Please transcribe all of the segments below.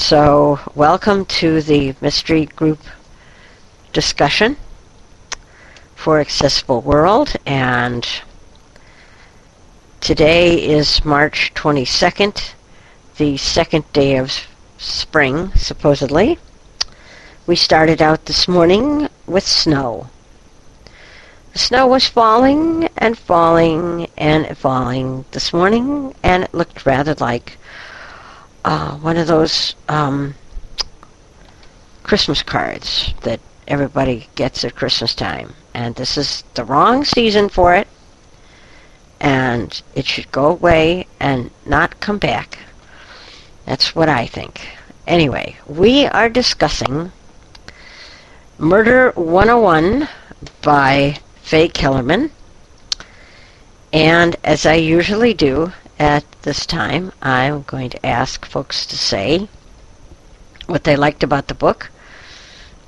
So, welcome to the mystery group discussion for Accessible World, and today is March 22nd, the second day of spring, supposedly. We started out this morning with snow. The snow was falling and falling and falling this morning, and it looked rather like uh, one of those um, Christmas cards that everybody gets at Christmas time. And this is the wrong season for it, and it should go away and not come back. That's what I think. Anyway, we are discussing Murder 101 by Faye Kellerman. And as I usually do at this time, I'm going to ask folks to say what they liked about the book.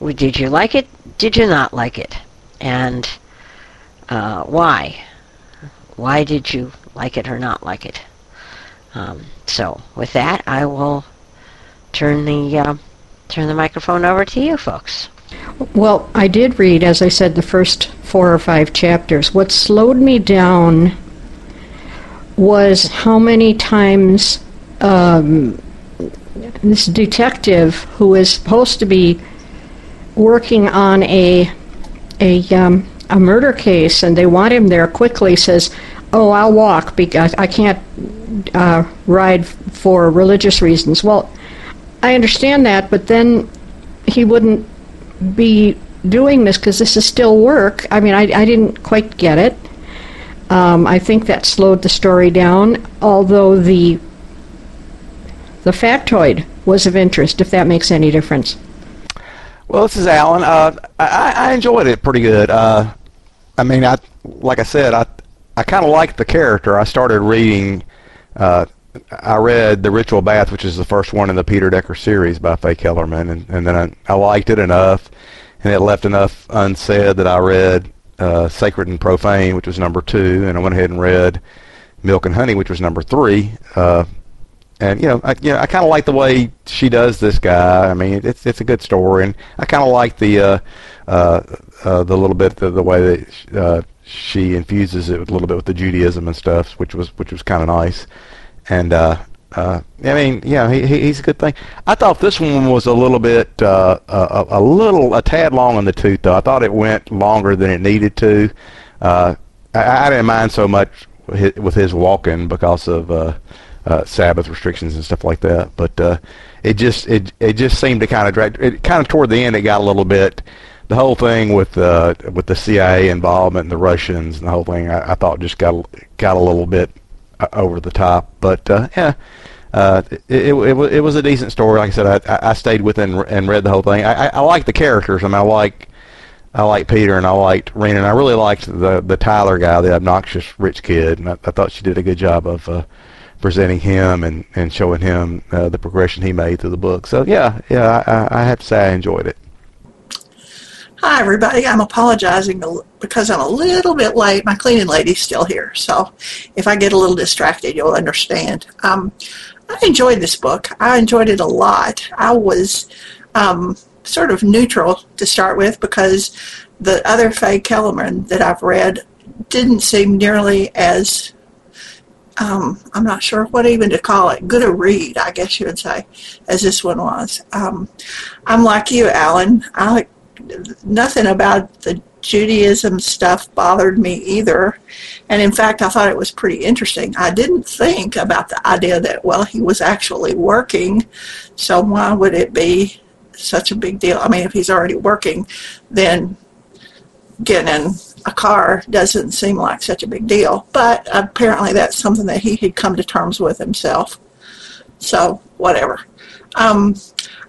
Did you like it? Did you not like it? And uh, why? Why did you like it or not like it? Um, so with that, I will turn the uh, turn the microphone over to you folks. Well, I did read, as I said, the first four or five chapters. What slowed me down was how many times um, this detective, who is supposed to be working on a a um, a murder case, and they want him there quickly, says, "Oh, I'll walk because I can't uh, ride for religious reasons." Well, I understand that, but then he wouldn't be doing this because this is still work. I mean, I, I didn't quite get it. Um, I think that slowed the story down, although the the factoid was of interest, if that makes any difference. Well, this is Alan. Uh, I, I enjoyed it pretty good. Uh, I mean, I like I said, I I kind of liked the character. I started reading. Uh, I read The Ritual Bath, which is the first one in the Peter Decker series by Faye Kellerman, and, and then I, I liked it enough, and it left enough unsaid that I read uh, Sacred and Profane, which was number two, and I went ahead and read Milk and Honey, which was number three. Uh, and you know, I, you know, I kind of like the way she does this guy. I mean, it's it's a good story, and I kind of like the uh, uh, uh, the little bit the, the way that uh, she infuses it a little bit with the Judaism and stuff, which was which was kind of nice and uh, uh, I mean, yeah, he, he's a good thing. I thought this one was a little bit, uh, a, a little, a tad long in the tooth, though. I thought it went longer than it needed to. Uh, I, I didn't mind so much with his walking because of uh, uh, Sabbath restrictions and stuff like that. But uh, it just, it, it just seemed to kind of drag. It kind of toward the end, it got a little bit. The whole thing with uh, with the CIA involvement and the Russians and the whole thing, I, I thought just got got a little bit uh, over the top. But uh, yeah, uh, it, it, it, it, was a decent story. Like I said, I, I stayed within and, and read the whole thing. I, I, I like the characters. I mean, I like I like Peter and I liked Rina, and I really liked the the Tyler guy, the obnoxious rich kid. And I, I thought she did a good job of uh, presenting him and and showing him uh, the progression he made through the book. So yeah, yeah, I, I have to say I enjoyed it. Hi, everybody. I'm apologizing because I'm a little bit late. My cleaning lady's still here, so if I get a little distracted, you'll understand. Um, I enjoyed this book. I enjoyed it a lot. I was um, sort of neutral to start with because the other Faye Kellerman that I've read didn't seem nearly as um, I'm not sure what even to call it, good a read, I guess you would say, as this one was. Um, I'm like you, Alan. I nothing about the Judaism stuff bothered me either. And in fact, I thought it was pretty interesting. I didn't think about the idea that, well, he was actually working, so why would it be such a big deal? I mean, if he's already working, then getting in a car doesn't seem like such a big deal. But apparently, that's something that he had come to terms with himself. So, whatever. Um,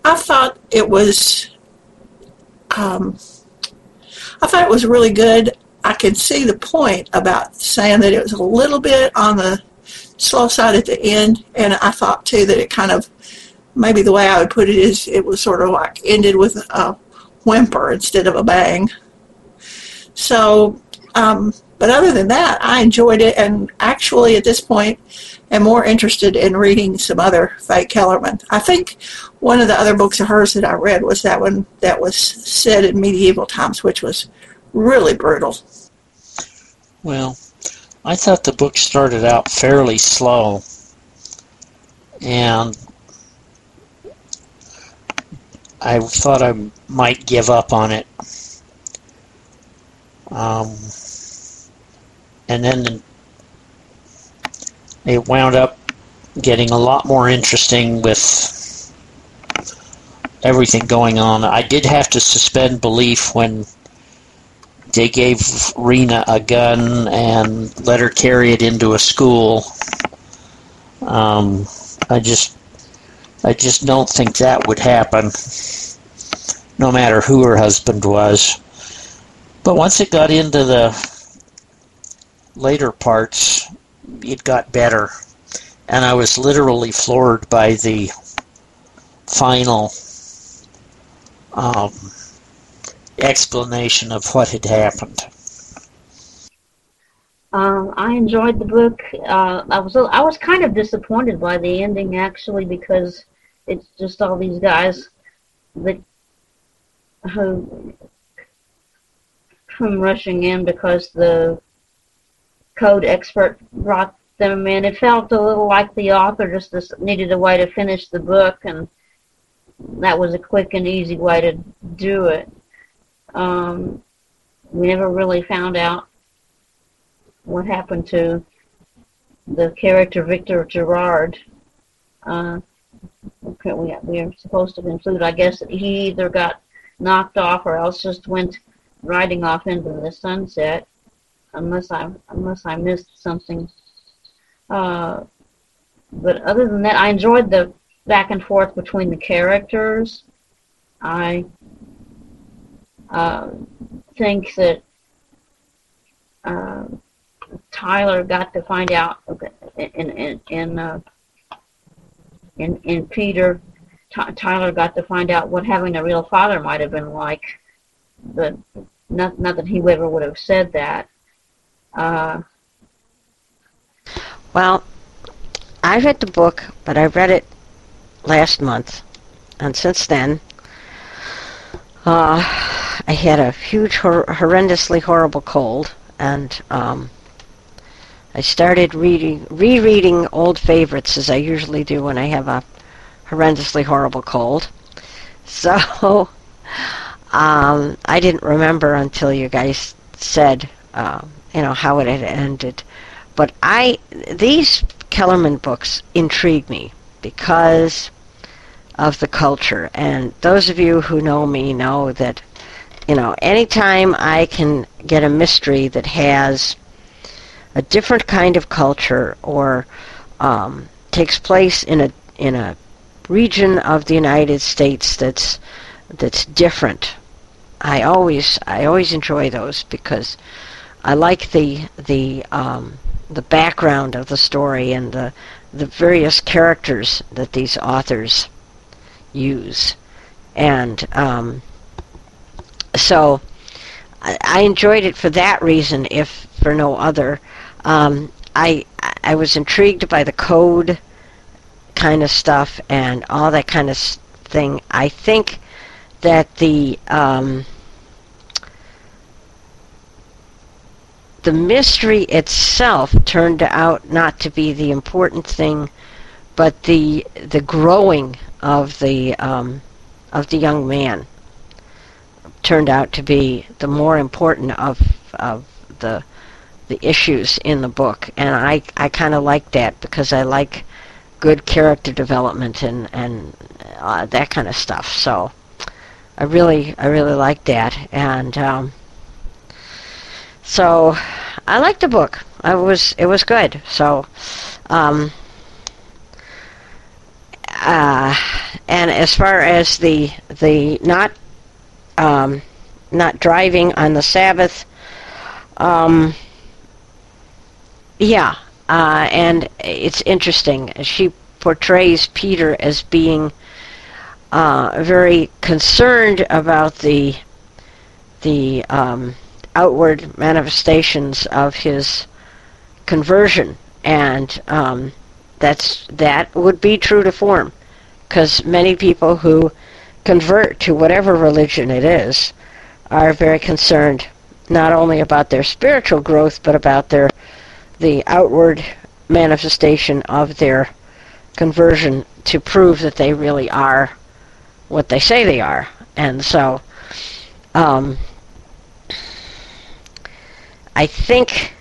I thought it was um, I thought it was really good. I could see the point about saying that it was a little bit on the slow side at the end, and I thought too that it kind of maybe the way I would put it is it was sort of like ended with a whimper instead of a bang. So, um, but other than that, I enjoyed it, and actually at this point, am more interested in reading some other Faye Kellerman. I think one of the other books of hers that I read was that one that was set in medieval times, which was really brutal. Well, I thought the book started out fairly slow, and I thought I might give up on it. Um, and then it wound up getting a lot more interesting with everything going on. I did have to suspend belief when they gave Rina a gun and let her carry it into a school. Um, I just, I just don't think that would happen, no matter who her husband was. But once it got into the later parts, it got better. And I was literally floored by the final um, explanation of what had happened. Um, I enjoyed the book. Uh, I was I was kind of disappointed by the ending actually because it's just all these guys that who come rushing in because the code expert brought them in. It felt a little like the author just needed a way to finish the book, and that was a quick and easy way to do it. Um, we never really found out what happened to the character Victor Gerard. Uh, okay, we we are supposed to conclude, I guess, that he either got knocked off or else just went riding off into the sunset unless I unless I missed something. Uh, but other than that, I enjoyed the back and forth between the characters. I uh, think that uh, Tyler got to find out in in in uh, in, in Peter. Tyler got to find out what having a real father might have been like, but not not that he ever would have said that. Uh, well, I read the book, but I read it last month, and since then, uh, I had a huge, hor- horrendously horrible cold, and um, I started reading, rereading old favorites as I usually do when I have a horrendously horrible cold. So um, I didn't remember until you guys said uh, you know how it had ended. But I these Kellerman books intrigue me because of the culture. And those of you who know me know that you know anytime I can get a mystery that has a different kind of culture or um, takes place in a in a region of the United States that's that's different. I always I always enjoy those because I like the the um, the background of the story and the the various characters that these authors use, and um, so I, I, enjoyed it for that reason, if for no other. Um, I I was intrigued by the code kind of stuff and all that kind of thing. I think that the um, the mystery itself turned out not to be the important thing, but the the growing of the um, of the young man turned out to be the more important of of the the issues in the book, and I I kind of like that because I like good character development and and uh, that kind of stuff. So I really I really like that, and um, so I liked the book. I was it was good. So um, uh, and as far as the the not um, not driving on the Sabbath, um, yeah, uh, and it's interesting. She portrays Peter as being uh, very concerned about the the um, outward manifestations of his conversion, and um, that's that would be true to form, because many people who convert to whatever religion it is are very concerned not only about their spiritual growth but about their the outward manifestation of their conversion to prove that they really are what they say they are. And so um, I think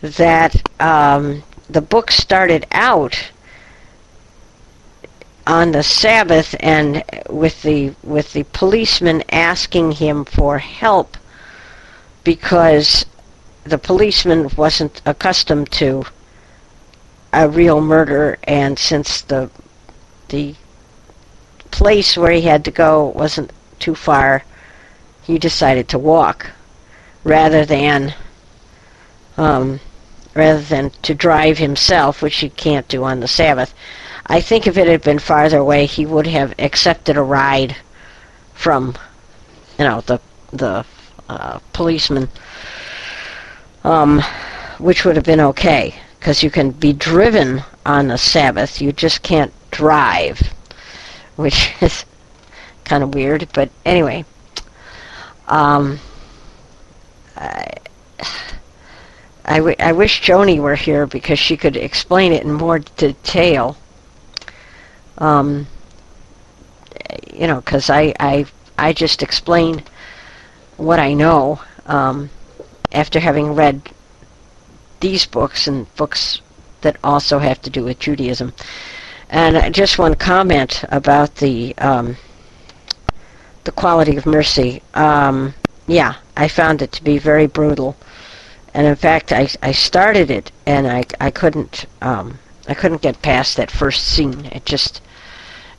that um, the book started out on the Sabbath and with the with the policeman asking him for help because the policeman wasn't accustomed to a real murder and since the the place where he had to go wasn't too far he decided to walk rather than um, rather than to drive himself, which he can't do on the Sabbath. I think if it had been farther away, he would have accepted a ride from, you know, the the uh, policeman, um, which would have been okay because you can be driven on the Sabbath. You just can't drive, which is kind of weird. But anyway, um, I, I, w- I wish Joni were here because she could explain it in more detail. Um, you know, because I, I, I just explain what I know um, after having read these books and books that also have to do with Judaism. And just one comment about the um, the quality of mercy. Um, yeah, I found it to be very brutal and in fact, I, I started it and I, I couldn't um, I couldn't get past that first scene. It just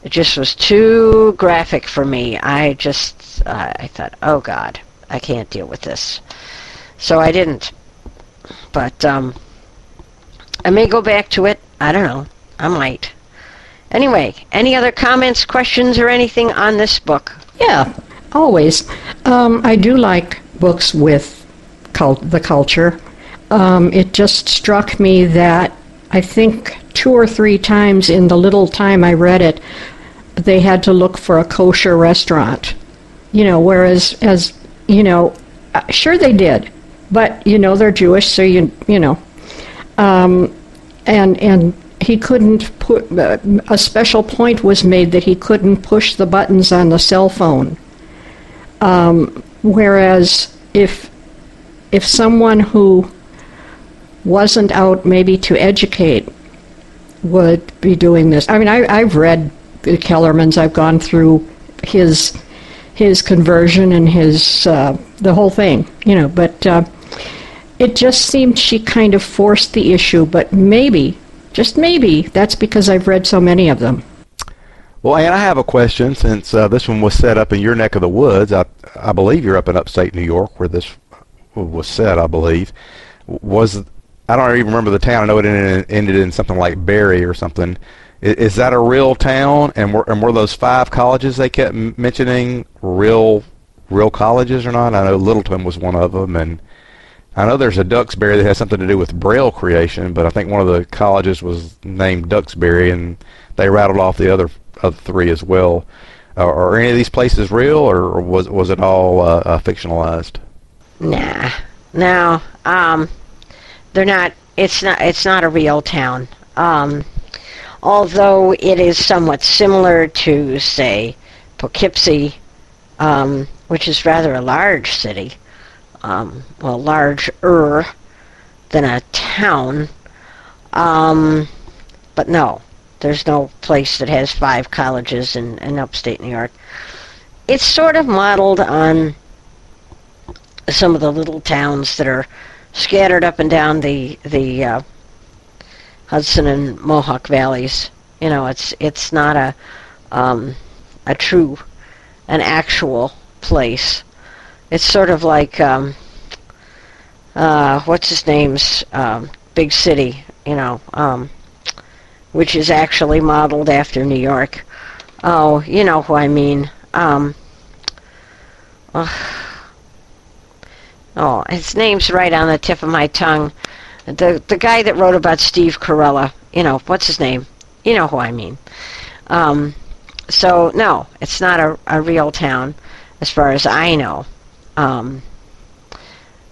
it just was too graphic for me. I just uh, I thought, oh God, I can't deal with this. So I didn't. But um, I may go back to it. I don't know. I might. Anyway, any other comments, questions, or anything on this book? Yeah, always. Um, I do like books with cult- the culture. Um, it just struck me that I think two or three times in the little time I read it, they had to look for a kosher restaurant. You know, whereas as you know, uh, sure they did, but you know they're Jewish, so you you know, um, and and he couldn't put uh, a special point was made that he couldn't push the buttons on the cell phone. Um, whereas if if someone who wasn't out maybe to educate would be doing this. I mean, I, I've read the Kellerman's. I've gone through his his conversion and his uh, the whole thing, you know. But uh, it just seemed she kind of forced the issue. But maybe, just maybe, that's because I've read so many of them. Well, Ann, I have a question since uh, this one was set up in your neck of the woods. I, I believe you're up in upstate New York where this was set, I believe, was I don't even remember the town. I know it ended, ended in something like Barre or something. Is, is, that a real town? And were, and were those five colleges they kept mentioning real real colleges or not? I know Littleton was one of them, and I know there's a Duxbury that has something to do with Braille creation, but I think one of the colleges was named Duxbury, and they rattled off the other other three as well. Uh, are any of these places real, or was was it all uh, uh, fictionalized? Nah, no. Um, they're not. It's not. It's not a real town. Um, although it is somewhat similar to, say, Poughkeepsie, um, which is rather a large city. Um, well, larger than a town. Um, but no, there's no place that has five colleges in, in upstate New York. It's sort of modeled on some of the little towns that are scattered up and down the the uh, Hudson and Mohawk valleys. You know, it's it's not a um, a true, an actual place. It's sort of like um, uh, what's his name's um, big city. You know, um, which is actually modeled after New York. Oh, you know who I mean. Um, uh, oh, his name's right on the tip of my tongue. The the guy that wrote about Steve Carella. You know what's his name? You know who I mean. Um, so no, it's not a, a real town, as far as I know. Um,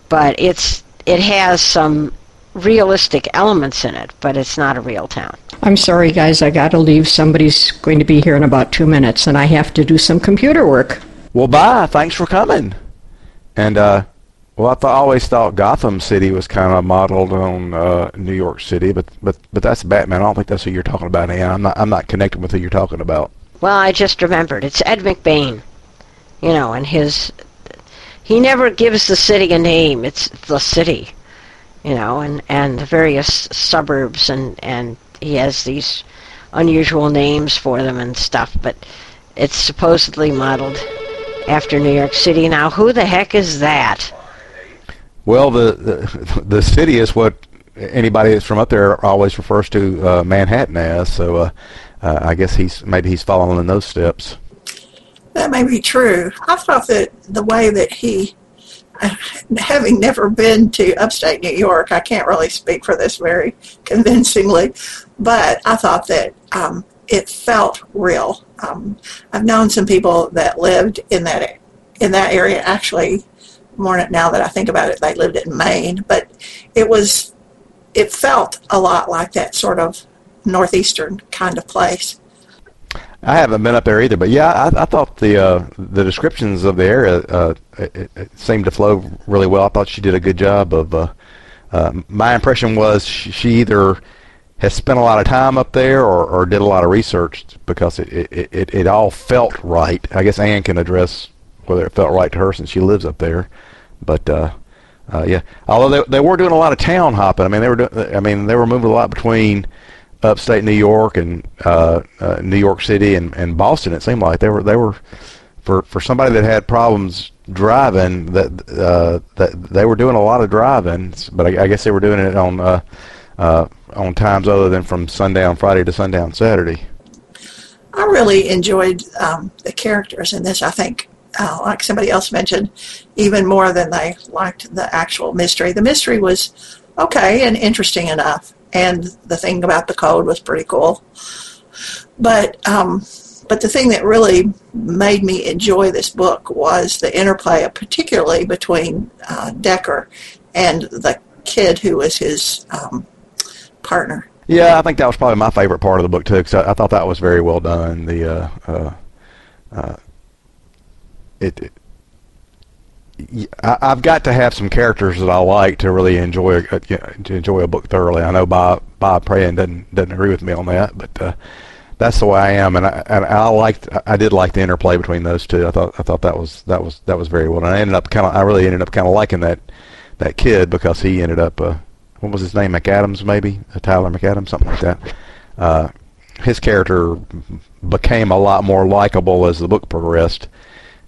but it's it has some realistic elements in it, but it's not a real town. I'm sorry, guys. I got to leave. Somebody's going to be here in about two minutes, and I have to do some computer work. Well, bye. Thanks for coming. And uh, well, I th- always thought Gotham City was kind of modeled on uh, New York City, but but but that's Batman. I don't think that's who you're talking about, Ann. I'm not I'm not connected with who you're talking about. Well, I just remembered. It's Ed McBain. You know, and his he never gives the city a name. It's the city. You know, and and the various suburbs and and he has these unusual names for them and stuff, but it's supposedly modeled after New York City. Now, who the heck is that? Well, the the, the city is what anybody that's from up there always refers to uh, Manhattan as. So uh, uh, I guess he's maybe he's following in those steps. That may be true. I thought that the way that he, having never been to upstate New York, I can't really speak for this very convincingly, but I thought that um, it felt real. Um, I've known some people that lived in that in that area. Actually, more now that I think about it, they lived in Maine, but it was it felt a lot like that sort of northeastern kind of place. I haven't been up there either, but yeah, I, I thought the uh, the descriptions of the area uh, it, it seemed to flow really well. I thought she did a good job of. Uh, uh, my impression was she, either has spent a lot of time up there or, or did a lot of research because it, it, it, it all felt right. I guess Ann can address whether it felt right to her since she lives up there. But uh, uh, yeah, although they they were doing a lot of town hopping. I mean they were do, I mean they were moving a lot between upstate New York and uh, uh, New York City and, and Boston. It seemed like they were they were for for somebody that had problems driving that uh, that they were doing a lot of driving. But I, I guess they were doing it on uh, uh, on times other than from sundown Friday to sundown Saturday. I really enjoyed um, the characters in this. I think, uh, like somebody else mentioned, even more than they liked the actual mystery. The mystery was okay and interesting enough, and the thing about the code was pretty cool. But um, but the thing that really made me enjoy this book was the interplay, particularly between uh, Decker and the kid who was his um, partner. Yeah, I think that was probably my favorite part of the book too, because I, I, thought that was very well done. The uh, uh, uh, it, it I, have got to have some characters that I like to really enjoy uh, to enjoy a book thoroughly. I know Bob Bob Prayan doesn't doesn't agree with me on that, but uh, that's the way I am, and I and I liked I did like the interplay between those two. I thought I thought that was that was that was very well. And I ended up kind of I really ended up kind of liking that that kid because he ended up uh, what was his name McAdams maybe uh, Tyler McAdams something like that. Uh, his character became a lot more likable as the book progressed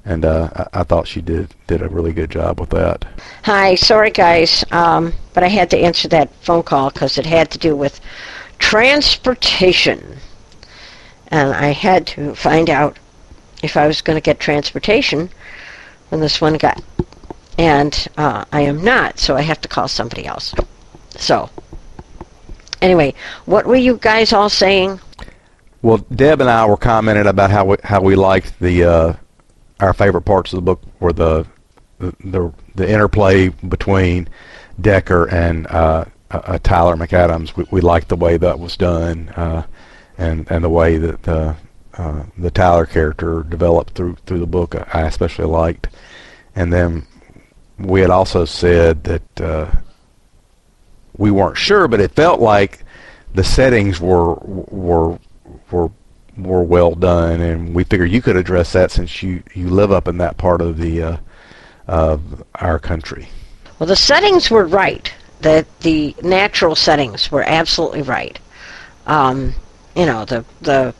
and uh, I, I, thought she did did a really good job with that. Hi, sorry guys, um, but I had to answer that phone call because it had to do with transportation, and I had to find out if I was going to get transportation when this one got, and uh, I am not, so I have to call somebody else. So, anyway, what were you guys all saying? Well, Deb and I were commenting about how we, how we liked the uh, our favorite parts of the book were the the the, interplay between Decker and uh, uh, Tyler McAdams. We, we liked the way that was done, uh, and and the way that the uh, the Tyler character developed through through the book. I especially liked, and then we had also said that uh, we weren't sure, but it felt like the settings were were were more well done, and we figured you could address that since you you live up in that part of the uh, of our country. Well, the settings were right. The the natural settings were absolutely right. Um, you know the the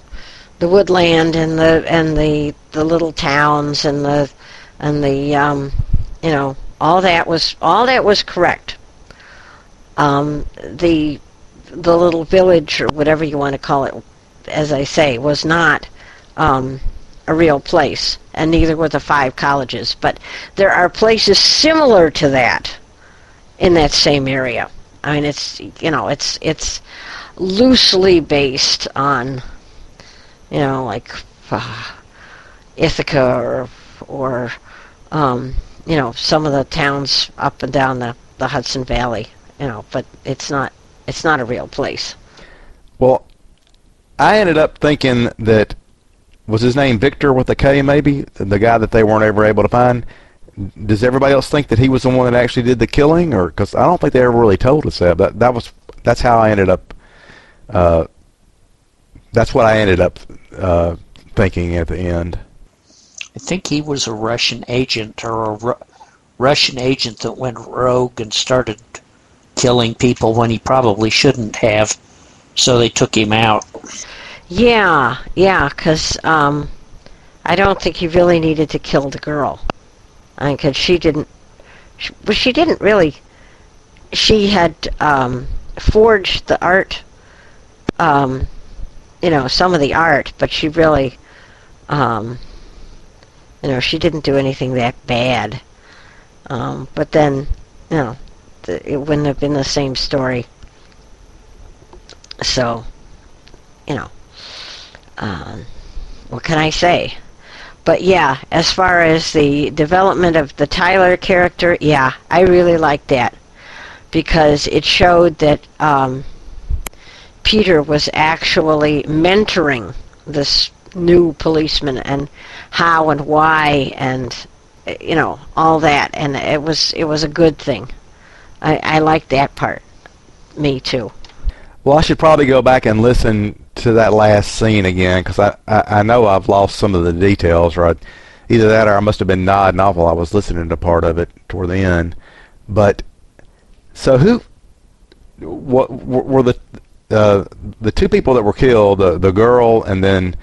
the woodland and the and the the little towns and the and the um, you know all that was all that was correct. Um, the the little village or whatever you want to call it as I say, was not um, a real place, and neither were the five colleges. But there are places similar to that in that same area. I mean, it's you know, it's it's loosely based on, you know, like uh, Ithaca or or um, you know some of the towns up and down the the Hudson Valley. You know, but it's not it's not a real place. Well, I ended up thinking that was his name Victor with a K, maybe the guy that they weren't ever able to find. Does everybody else think that he was the one that actually did the killing, or because I don't think they ever really told us that. That that was that's how I ended up. Uh, that's what I ended up uh, thinking at the end. I think he was a Russian agent or a Ru- Russian agent that went rogue and started killing people when he probably shouldn't have. So they took him out. Yeah, yeah, because um, I don't think he really needed to kill the girl. I mean, because she didn't. She, well, she didn't really. She had um, forged the art. Um, you know, some of the art, but she really. Um, you know, she didn't do anything that bad. Um, but then, you know, it wouldn't have been the same story. So, you know, um, what can I say? But yeah, as far as the development of the Tyler character, yeah, I really liked that. Because it showed that um, Peter was actually mentoring this new policeman and how and why and you know all that. And it was it was a good thing. I i liked that part. Me too. Well, I should probably go back and listen to that last scene again because I, I I know I've lost some of the details. Right, either that or I must have been nodding off while I was listening to part of it toward the end. But so who? What were the uh, the two people that were killed? The the girl and then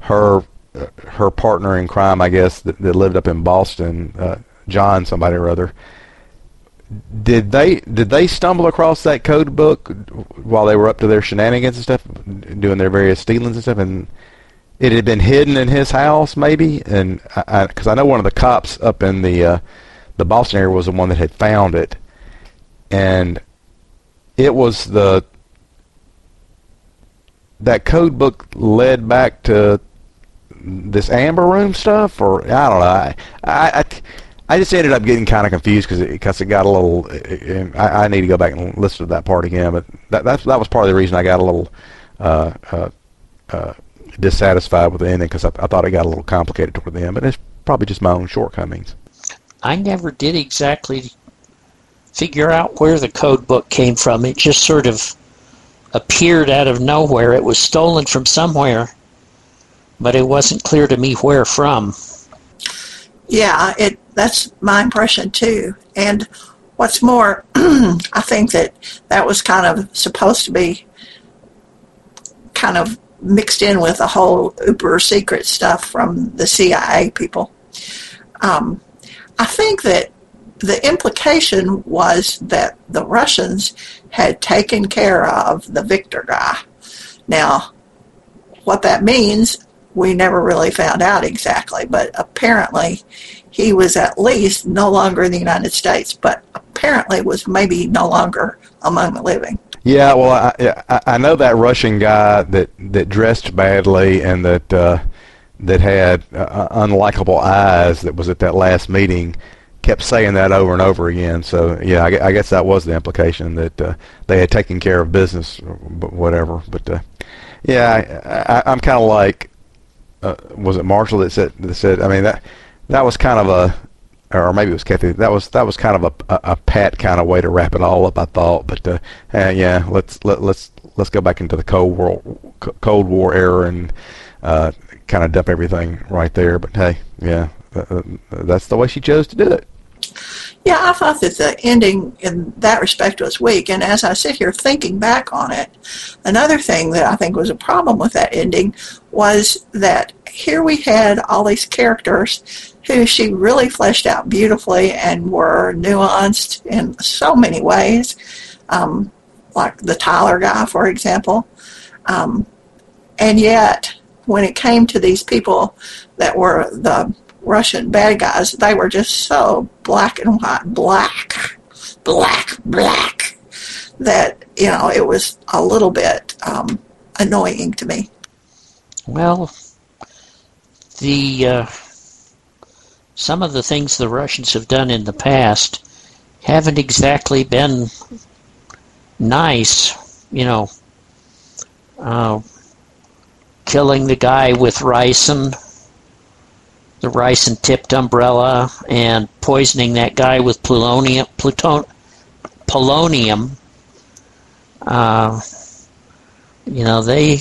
her her partner in crime, I guess, that, that lived up in Boston, uh, John somebody or other. Did they did they stumble across that code book while they were up to their shenanigans and stuff, doing their various stealings and stuff, and it had been hidden in his house, maybe? And I, because I, I know one of the cops up in the uh, the Boston area was the one that had found it, and it was the that code book led back to this amber room stuff, or I don't know. I I, I, I just ended up getting kind of confused because it, because it got a little. I, I need to go back and listen to that part again, but that that's, that was part of the reason I got a little uh, uh, uh, dissatisfied with the ending because I, I thought it got a little complicated toward the end. But it's probably just my own shortcomings. I never did exactly figure out where the code book came from. It just sort of appeared out of nowhere. It was stolen from somewhere, but it wasn't clear to me where from. Yeah, it that's my impression too. And what's more, I think that that was kind of supposed to be kind of mixed in with the whole uber secret stuff from the CIA people. Um, I think that the implication was that the Russians had taken care of the Victor guy. Now, what that means, we never really found out exactly, but apparently he was at least no longer in the United States, but apparently was maybe no longer among the living. Yeah, well, I, I, know that Russian guy that, that dressed badly and that uh, that had uh, unlikable eyes that was at that last meeting kept saying that over and over again. So yeah, I, I guess that was the implication that uh, they had taken care of business, whatever. But uh, yeah, I, I, I'm kind of like, uh, was it Marshall that said that said? I mean that that was kind of a, or maybe it was Kathy. That was that was kind of a, a, a pat kind of way to wrap it all up. I thought, but uh, uh, yeah, let's let, let's let's go back into the Cold War Cold War era and uh, kind of dump everything right there. But hey, yeah, uh, that's the way she chose to do it. Yeah, I thought that the ending in that respect was weak. And as I sit here thinking back on it, another thing that I think was a problem with that ending was that here we had all these characters who she really fleshed out beautifully and were nuanced in so many ways, um, like the Tyler guy, for example. Um, and yet, when it came to these people that were the Russian bad guys, they were just so black and white, black, black, black, that, you know, it was a little bit um, annoying to me. Well, the uh, some of the things the Russians have done in the past haven't exactly been nice. You know, uh, killing the guy with ricin, the ricin tipped umbrella, and poisoning that guy with plutonium. Pluton, polonium. Uh, you know, they.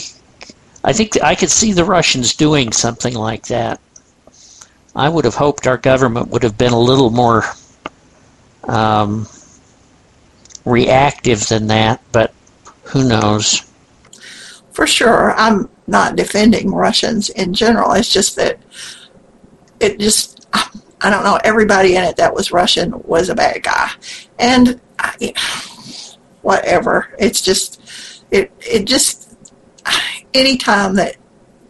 I think I could see the Russians doing something like that. I would have hoped our government would have been a little more um, reactive than that, but who knows? For sure, I'm not defending Russians in general. It's just that it just, I don't know, everybody in it that was Russian was a bad guy. And I, whatever. It's just, it, it just, any time that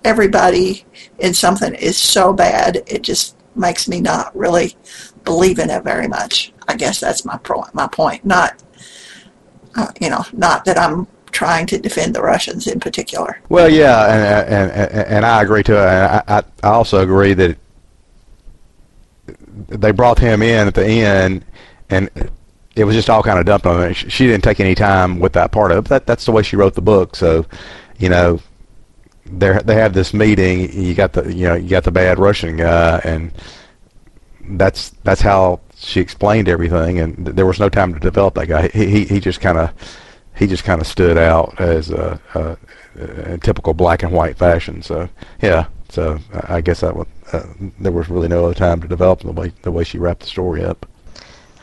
everybody in something is so bad, it just makes me not really believe in it very much. I guess that's my pro- my point. Not, uh, you know, not that I'm trying to defend the Russians in particular. Well, yeah, and and and I agree to it. I I, I also agree that they brought him in at the end, and it was just all kind of dumped on her. She didn't take any time with that part of it. That that's the way she wrote the book. So, you know, they they have this meeting. You got the you know you got the bad Russian guy, and that's that's how she explained everything. And there was no time to develop that guy. He he, he just kind of he just kind of stood out as a, a, a, typical black and white fashion. So yeah, so I guess that was, uh, there was really no other time to develop the way the way she wrapped the story up.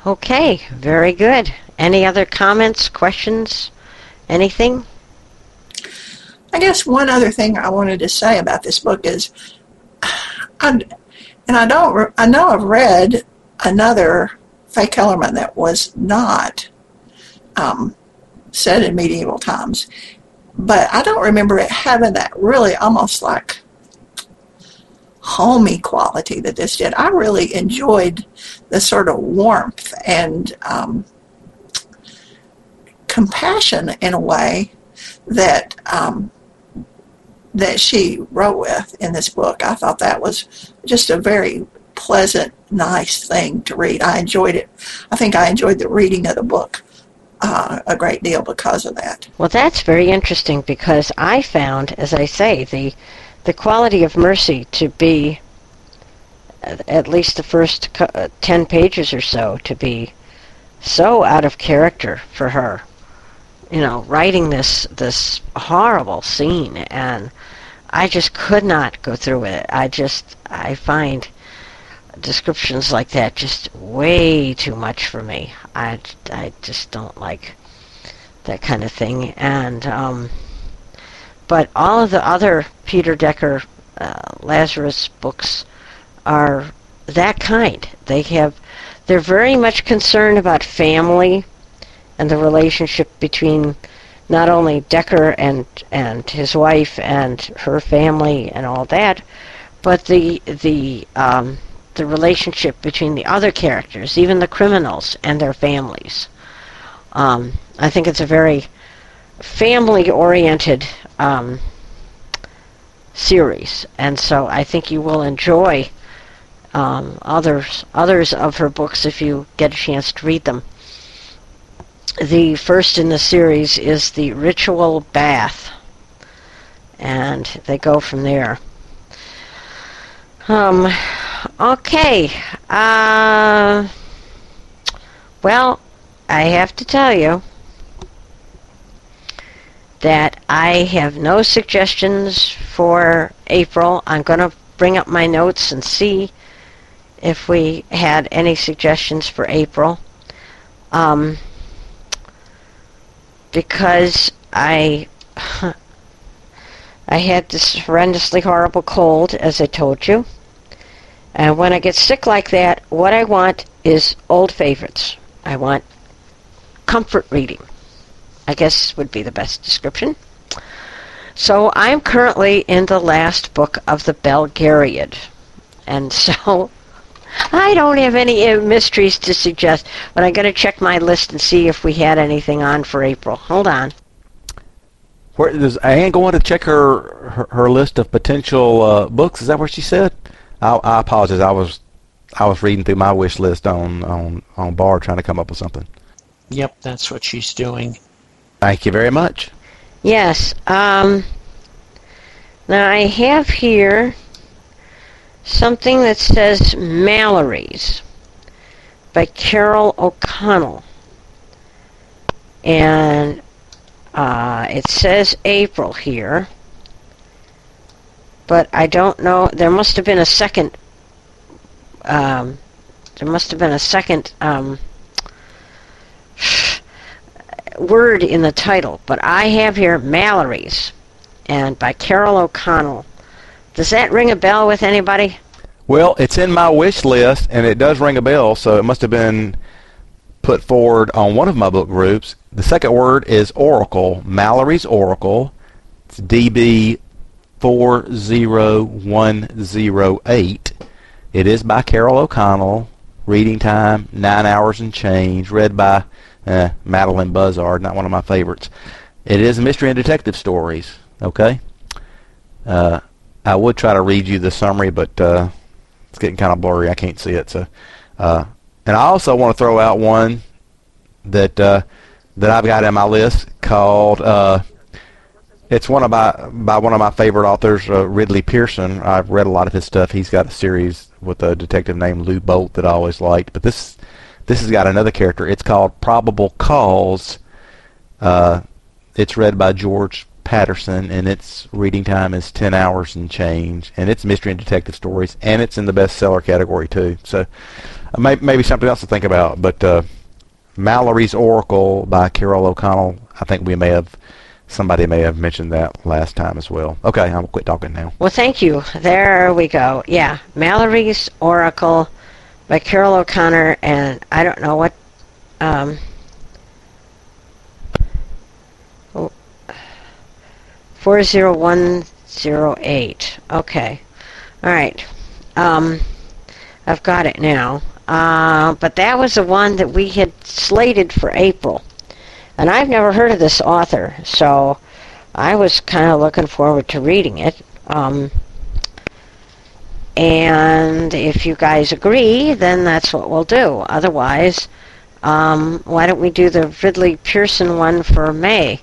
Okay, very good. Any other comments, questions, anything? I guess one other thing I wanted to say about this book is, I, and I don't, I know I've read another Faye Kellerman that was not um, set in medieval times, but I don't remember it having that really almost like homey quality that this did. I really enjoyed the sort of warmth and um, compassion in a way that um, that she wrote with in this book. I thought that was just a very pleasant, nice thing to read. I enjoyed it. I think I enjoyed the reading of the book uh, a great deal because of that. Well, that's very interesting because I found, as I say, the the quality of mercy to be at least the first uh, 10 pages or so to be so out of character for her. You know writing this this horrible scene and i just could not go through with it. I just i find descriptions like that just way too much for me. I i just don't like that kind of thing. And um but all of the other Peter Decker uh, Lazarus books are that kind. They have they're very much concerned about family and the relationship between not only Decker and and his wife and her family and all that, but the the um, the relationship between the other characters, even the criminals and their families. Um, I think it's a very family-oriented um, series, and so I think you will enjoy um, others others of her books if you get a chance to read them. The first in the series is the Ritual Bath, and they go from there. Um, okay. Uh, well, I have to tell you that I have no suggestions for April. I'm going to bring up my notes and see if we had any suggestions for April. Um, because I I had this horrendously horrible cold, as I told you. And when I get sick like that, what I want is old favorites. I want comfort reading. I guess would be the best description. So I'm currently in the last book of the Belgariad. And so I don't have any uh, mysteries to suggest, but I'm going to check my list and see if we had anything on for April. Hold on. Where is Anne going to check her her, her list of potential uh, books? Is that what she said? I, I apologize. I was I was reading through my wish list on on on Bard trying to come up with something. Yep, that's what she's doing. Thank you very much. Yes. Um, now I have here something that says Mallory's by Carol O'Connell. And uh, it says April here. But I don't know. There must have been a second. Um, there must have been a second um, word in the title. But I have here Mallory's, and by Carol O'Connell. Does that ring a bell with anybody? Well, it's in my wish list, and it does ring a bell, so it must have been put forward on one of my book groups. The second word is Oracle, Mallory's Oracle. It's DB 40108. It is by Carol O'Connell. Reading time, 9 hours and change. Read by uh, Madeline Buzzard, not one of my favorites. It is mystery and detective stories, okay? Uh, I would try to read you the summary, but uh, it's getting kind of blurry. I can't see it. So, uh, and I also want to throw out one that uh, that I've got in my list called. Uh, it's one of by one of my favorite authors, uh, Ridley Pearson. I've read a lot of his stuff. He's got a series with a detective named Lou Boldt that I always liked. But this this has got another character. It's called Probable Cause. Uh, it's read by George Patterson, and its reading time is 10 hours and change, and it's mystery and detective stories, and it's in the bestseller category too. So uh, may, maybe something else to think about. But uh, Mallory's Oracle by Carol O'Connell, I think we may have somebody may have mentioned that last time as well. Okay, I'm quit talking now. Well, thank you. There we go. Yeah, Mallory's Oracle by Carol O'Connor, and I don't know what. Um, oh, 40108. Okay. All right. Um, I've got it now. Uh, but that was the one that we had slated for April. And I've never heard of this author, so I was kind of looking forward to reading it. Um, and if you guys agree, then that's what we'll do. Otherwise, um, why don't we do the Ridley Pearson one for May?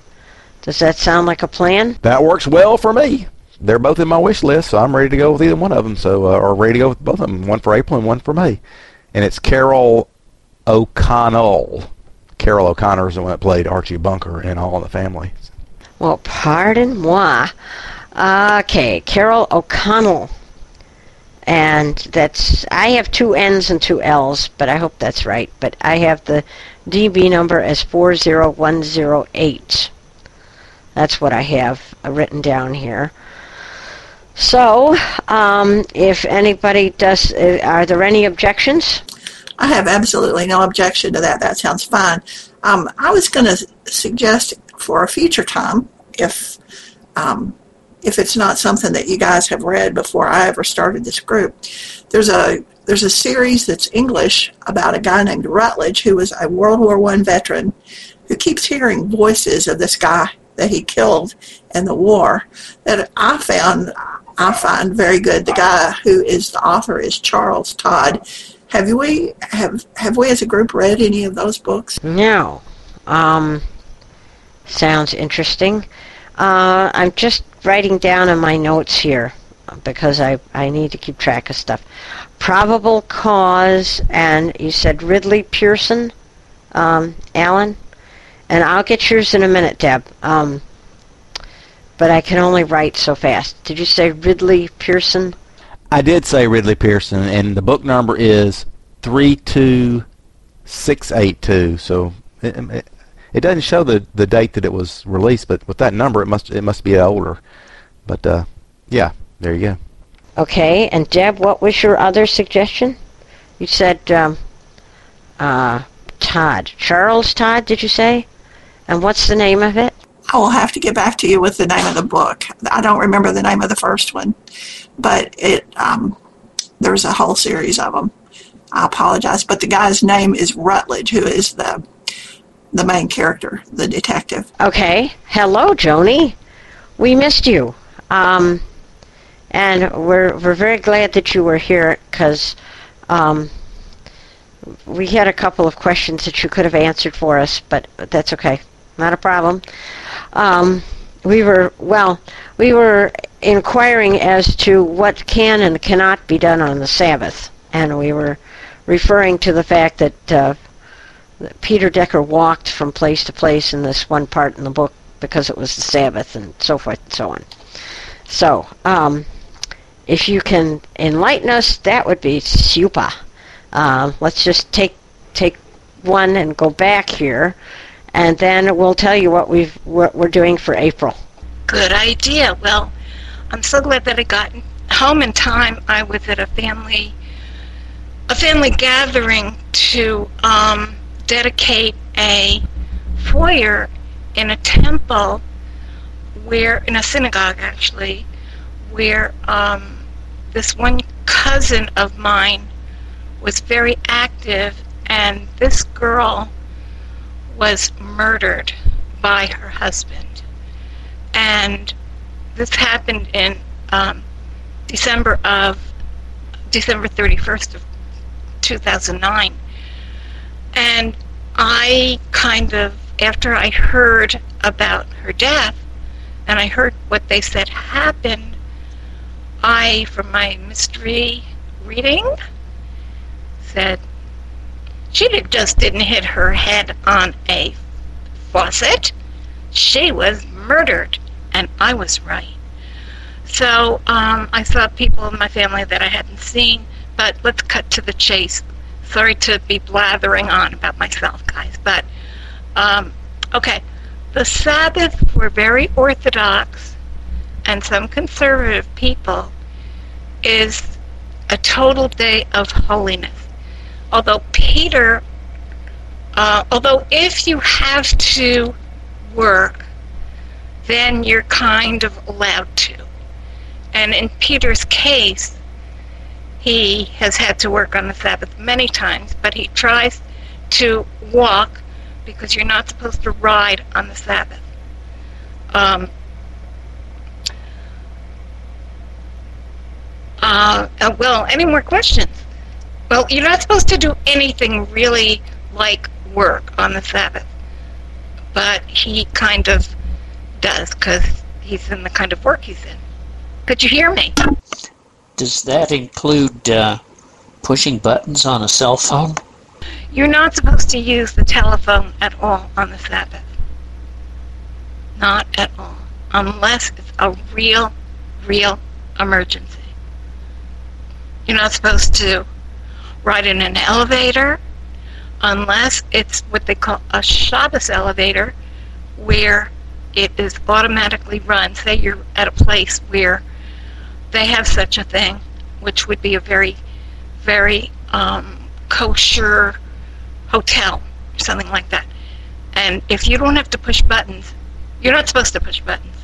Does that sound like a plan? That works well for me. They're both in my wish list, so I'm ready to go with either one of them. So, uh, or ready to go with both of them. One for April and one for May. And it's Carol O'Connell. Carol O'Connor is the one that played Archie Bunker in All in the Family. Well, pardon moi. Okay, Carol O'Connell. And that's, I have two N's and two L's, but I hope that's right. But I have the DB number as 40108. That's what I have written down here. So, um, if anybody does, uh, are there any objections? I have absolutely no objection to that. That sounds fine. Um, I was going to suggest for a future time, if um, if it's not something that you guys have read before I ever started this group, there's a there's a series that's English about a guy named Rutledge who was a World War One veteran who keeps hearing voices of this guy that he killed in the war that I found I find very good. The guy who is the author is Charles Todd. Have we have have we as a group read any of those books? No. Um, sounds interesting. Uh, I'm just writing down in my notes here because I, I need to keep track of stuff. Probable cause, and you said Ridley Pearson, um, Alan, and I'll get yours in a minute, Deb. Um, but I can only write so fast. Did you say Ridley Pearson? I did say Ridley Pearson, and the book number is 32682. So it, it, it, doesn't show the, the date that it was released, but with that number, it must it must be older. But uh, yeah, there you go. Okay, and Deb, what was your other suggestion? You said um, uh, Todd, Charles Todd. Did you say? And what's the name of it? I will have to get back to you with the name of the book. I don't remember the name of the first one, but it um, there's a whole series of them. I apologize, but the guy's name is Rutledge, who is the the main character, the detective. Okay. Hello, Joni. We missed you. Um, and we're we're very glad that you were here because um, we had a couple of questions that you could have answered for us, but that's okay, not a problem. Um, we were well, we were inquiring as to what can and cannot be done on the Sabbath, and we were referring to the fact that, uh, that Peter Decker walked from place to place in this one part in the book because it was the Sabbath and so forth and so on. So, um, if you can enlighten us, that would be super. Uh, let's just take take one and go back here, and then we'll tell you what we've what we're doing for April. Good idea. Well, I'm so glad that I got home in time. I was at a family a family gathering to um, dedicate a foyer in a temple where in a synagogue actually where um, this one cousin of mine was very active, and this girl was murdered by her husband. And this happened in um, December of December 31st of 2009. And I kind of, after I heard about her death, and I heard what they said happened, I, from my mystery reading, said she just didn't hit her head on a faucet. She was murdered, and I was right. So um, I saw people in my family that I hadn't seen, but let's cut to the chase. Sorry to be blathering on about myself, guys, but um, okay. The Sabbath for very Orthodox and some conservative people is a total day of holiness. Although Peter, uh, although if you have to work, then you're kind of allowed to. And in Peter's case, he has had to work on the Sabbath many times, but he tries to walk because you're not supposed to ride on the Sabbath. Um, uh, uh, well, any more questions? Well, you're not supposed to do anything really like work on the Sabbath, but he kind of does because he's in the kind of work he's in. Could you hear me? Does that include uh, pushing buttons on a cell phone? You're not supposed to use the telephone at all on the Sabbath. Not at all. Unless it's a real, real emergency. You're not supposed to ride in an elevator unless it's what they call a Shabbos elevator where it is automatically run. Say you're at a place where they have such a thing, which would be a very, very um, kosher hotel, something like that. And if you don't have to push buttons, you're not supposed to push buttons.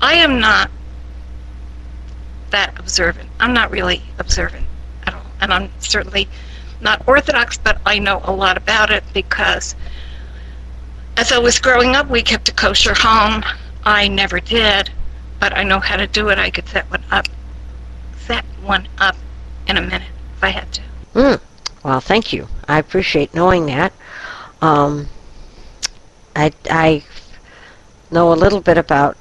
I am not that observant. I'm not really observant at all. And I'm certainly not Orthodox, but I know a lot about it because as I was growing up, we kept a kosher home. I never did, but I know how to do it. I could set one up, set one up in a minute if I had to. Mm. Well, thank you. I appreciate knowing that. Um, I, I know a little bit about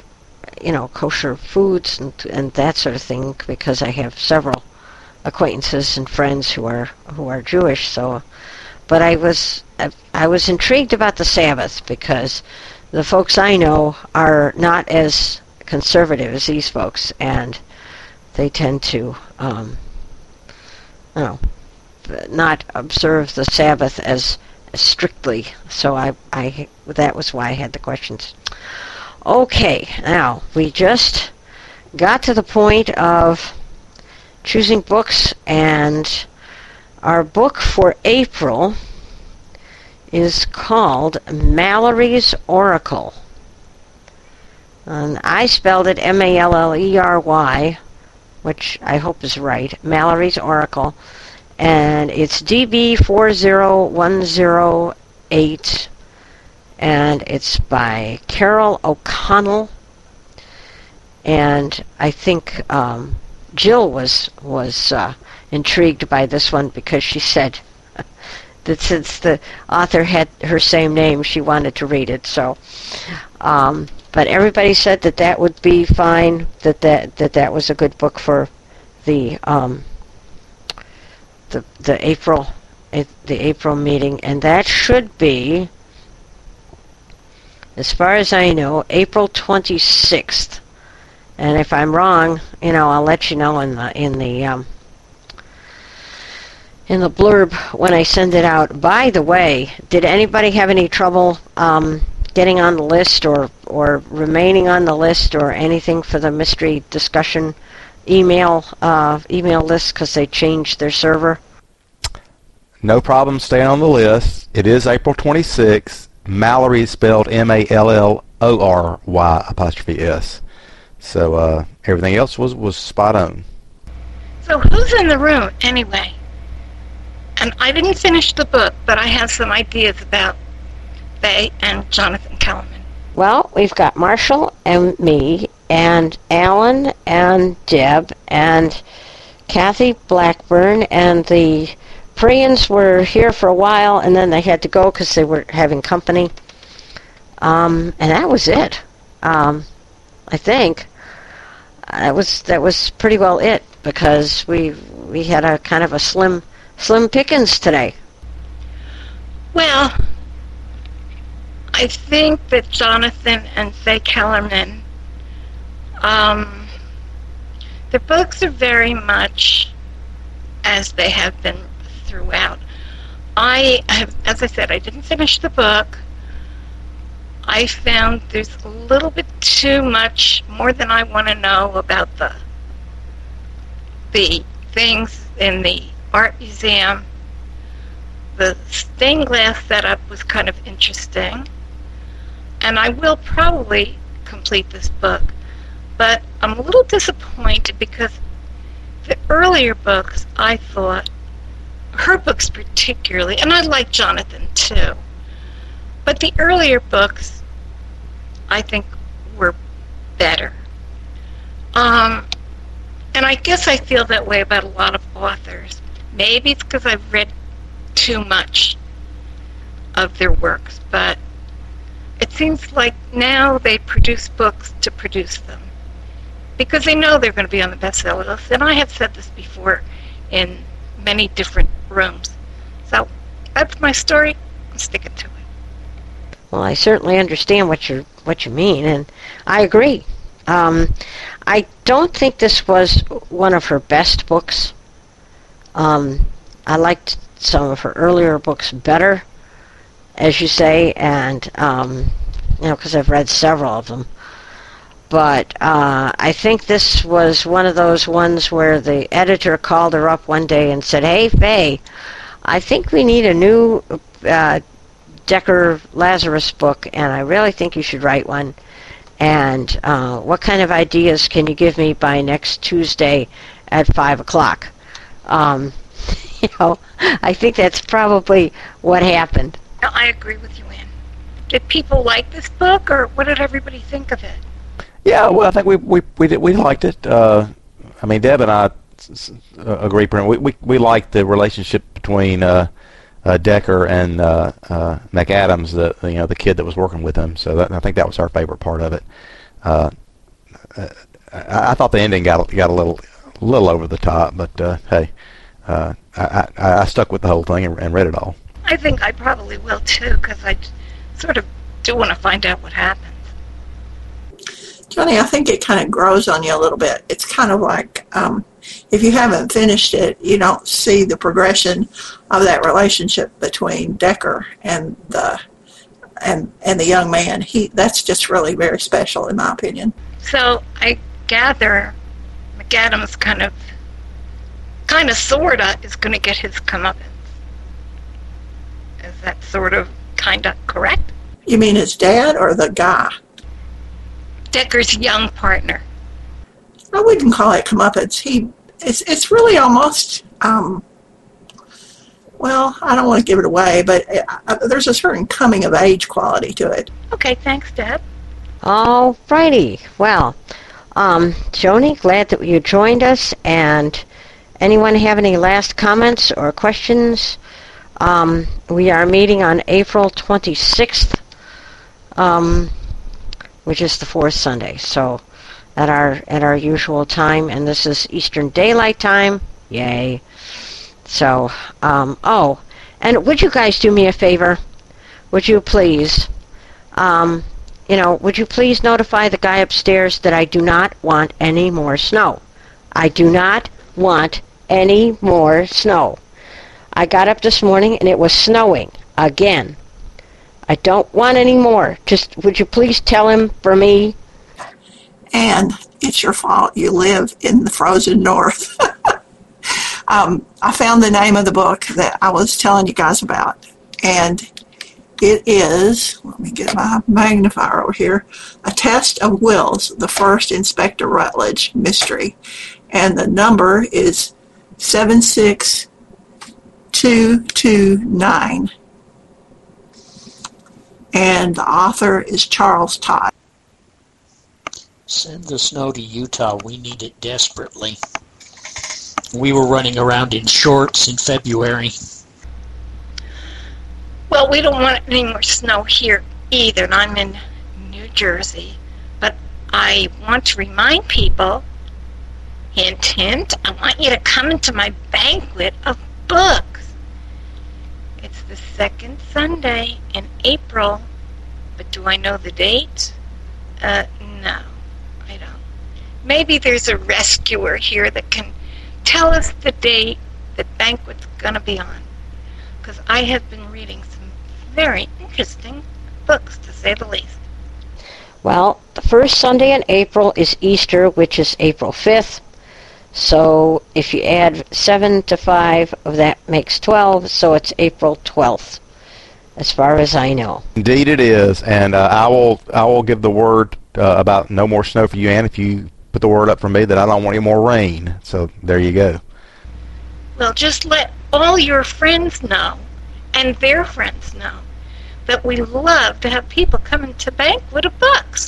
you know, kosher foods and and that sort of thing because I have several acquaintances and friends who are who are Jewish. So, but I was I was intrigued about the Sabbath because the folks I know are not as conservative as these folks, and they tend to, um, you know, not observe the Sabbath as, strictly. So I, I that was why I had the questions. Okay, now we just got to the point of choosing books, and our book for April is called Mallory's Oracle. And I spelled it M A L L E R Y, which I hope is right. Mallory's Oracle, and it's DB four zero one zero eight, and it's by Carol O'Connell. And I think um, Jill was was uh, intrigued by this one because she said that since the author had her same name, she wanted to read it. So, um, but everybody said that that would be fine. That that that that was a good book for the um, the the April the April meeting, and that should be, as far as I know, April twenty sixth. And if I'm wrong, you know, I'll let you know in the in the um, in the blurb when I send it out. By the way, did anybody have any trouble um, getting on the list or or remaining on the list or anything for the mystery discussion email uh, email list because they changed their server? No problem staying on the list. It is April 26th. Mallory is spelled M-A-L-L-O-R-Y apostrophe S. So uh, everything else was, was spot on. So who's in the room anyway? And I didn't finish the book, but I have some ideas about Faye and Jonathan Kellerman. Well, we've got Marshall and me and Alan and Deb and Kathy Blackburn and the Prians were here for a while and then they had to go because they were having company. Um, and that was it. Um, I think that was that was pretty well it because we we had a kind of a slim slim pickings today. Well, I think that Jonathan and Faye Kellerman, um, the books are very much as they have been throughout. I have, as I said, I didn't finish the book. I found there's a little bit too much, more than I want to know about the the things in the art museum. The stained glass setup was kind of interesting, and I will probably complete this book. But I'm a little disappointed because the earlier books I thought, her books particularly, and I like Jonathan too, but the earlier books I think were better. Um, and I guess I feel that way about a lot of authors. Maybe it's because I've read too much of their works, but seems like now they produce books to produce them because they know they're going to be on the bestseller list. And I have said this before in many different rooms. So that's my story. I'm sticking to it. Well, I certainly understand what you what you mean, and I agree. Um, I don't think this was one of her best books. Um, I liked some of her earlier books better, as you say, and um, you know, because I've read several of them. But uh, I think this was one of those ones where the editor called her up one day and said, "Hey, Faye, I think we need a new uh, Decker Lazarus book, and I really think you should write one." And uh, what kind of ideas can you give me by next Tuesday at five o'clock? Um, you know, I think that's probably what happened. No, I agree with you, Ann. Did people like this book, or what did everybody think of it? Yeah, well, I think we we we, did, we liked it. Uh, I mean, Deb and I uh, agree. We we we liked the relationship between uh, uh, Decker and uh, uh, McAdams, the you know the kid that was working with him. So that, I think that was our favorite part of it. Uh, uh, I, I thought the ending got got a little little over the top, but uh, hey, uh, I, I, I stuck with the whole thing and, and read it all. I think I probably will too, because I sort of do want to find out what happens. Johnny, I think it kind of grows on you a little bit. It's kind of like um, if you haven't finished it, you don't see the progression of that relationship between Decker and the and and the young man. He that's just really very special in my opinion. So I gather McAdams kind of kind of sorta is going to get his comeuppance. Is that sort of kind of correct? You mean his dad or the guy? Decker's young partner? I wouldn't call it comeuppance. He, it's it's really almost. Um, well, I don't want to give it away, but uh, there's a certain coming of age quality to it. Okay, thanks, Deb. All righty. Well, um, Joni, glad that you joined us. And anyone have any last comments or questions? Um, we are meeting on April 26th, um, which is the fourth Sunday. So at our at our usual time, and this is Eastern Daylight Time. Yay! So, um, oh, and would you guys do me a favor? Would you please, um, you know, would you please notify the guy upstairs that I do not want any more snow? I do not want any more snow. I got up this morning and it was snowing again. I don't want any more. Just would you please tell him for me? And it's your fault. You live in the frozen north. um, I found the name of the book that I was telling you guys about, and it is, let me get my magnifier over here, A Test of Wills, the first Inspector Rutledge mystery. And the number is 76229. And the author is Charles Todd. Send the snow to Utah. We need it desperately. We were running around in shorts in February. Well, we don't want any more snow here either, and I'm in New Jersey. But I want to remind people, hint, hint, I want you to come into my banquet of books. The second Sunday in April, but do I know the date? Uh, no, I don't. Maybe there's a rescuer here that can tell us the date that banquet's going to be on. Because I have been reading some very interesting books, to say the least. Well, the first Sunday in April is Easter, which is April 5th. So if you add 7 to 5, of that makes 12, so it's April 12th, as far as I know. Indeed, it is, and uh, I will I will give the word uh, about no more snow for you, and if you put the word up for me that I don't want any more rain. So there you go. Well, just let all your friends know and their friends know that we love to have people come to Banquet of Books.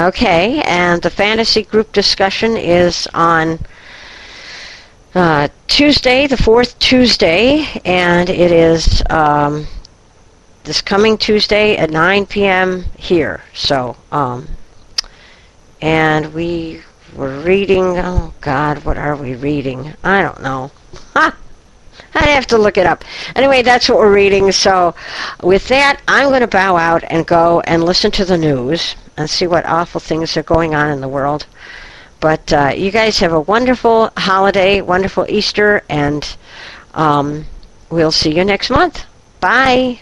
Okay, and the fantasy group discussion is on uh, Tuesday, the fourth Tuesday, and it is um, this coming Tuesday at 9 p.m. here. So, um, and we were reading. Oh God, what are we reading? I don't know. I'd have to look it up. Anyway, that's what we're reading. So, with that, I'm going to bow out and go and listen to the news and see what awful things are going on in the world. But uh, you guys have a wonderful holiday, wonderful Easter, and um, we'll see you next month. Bye.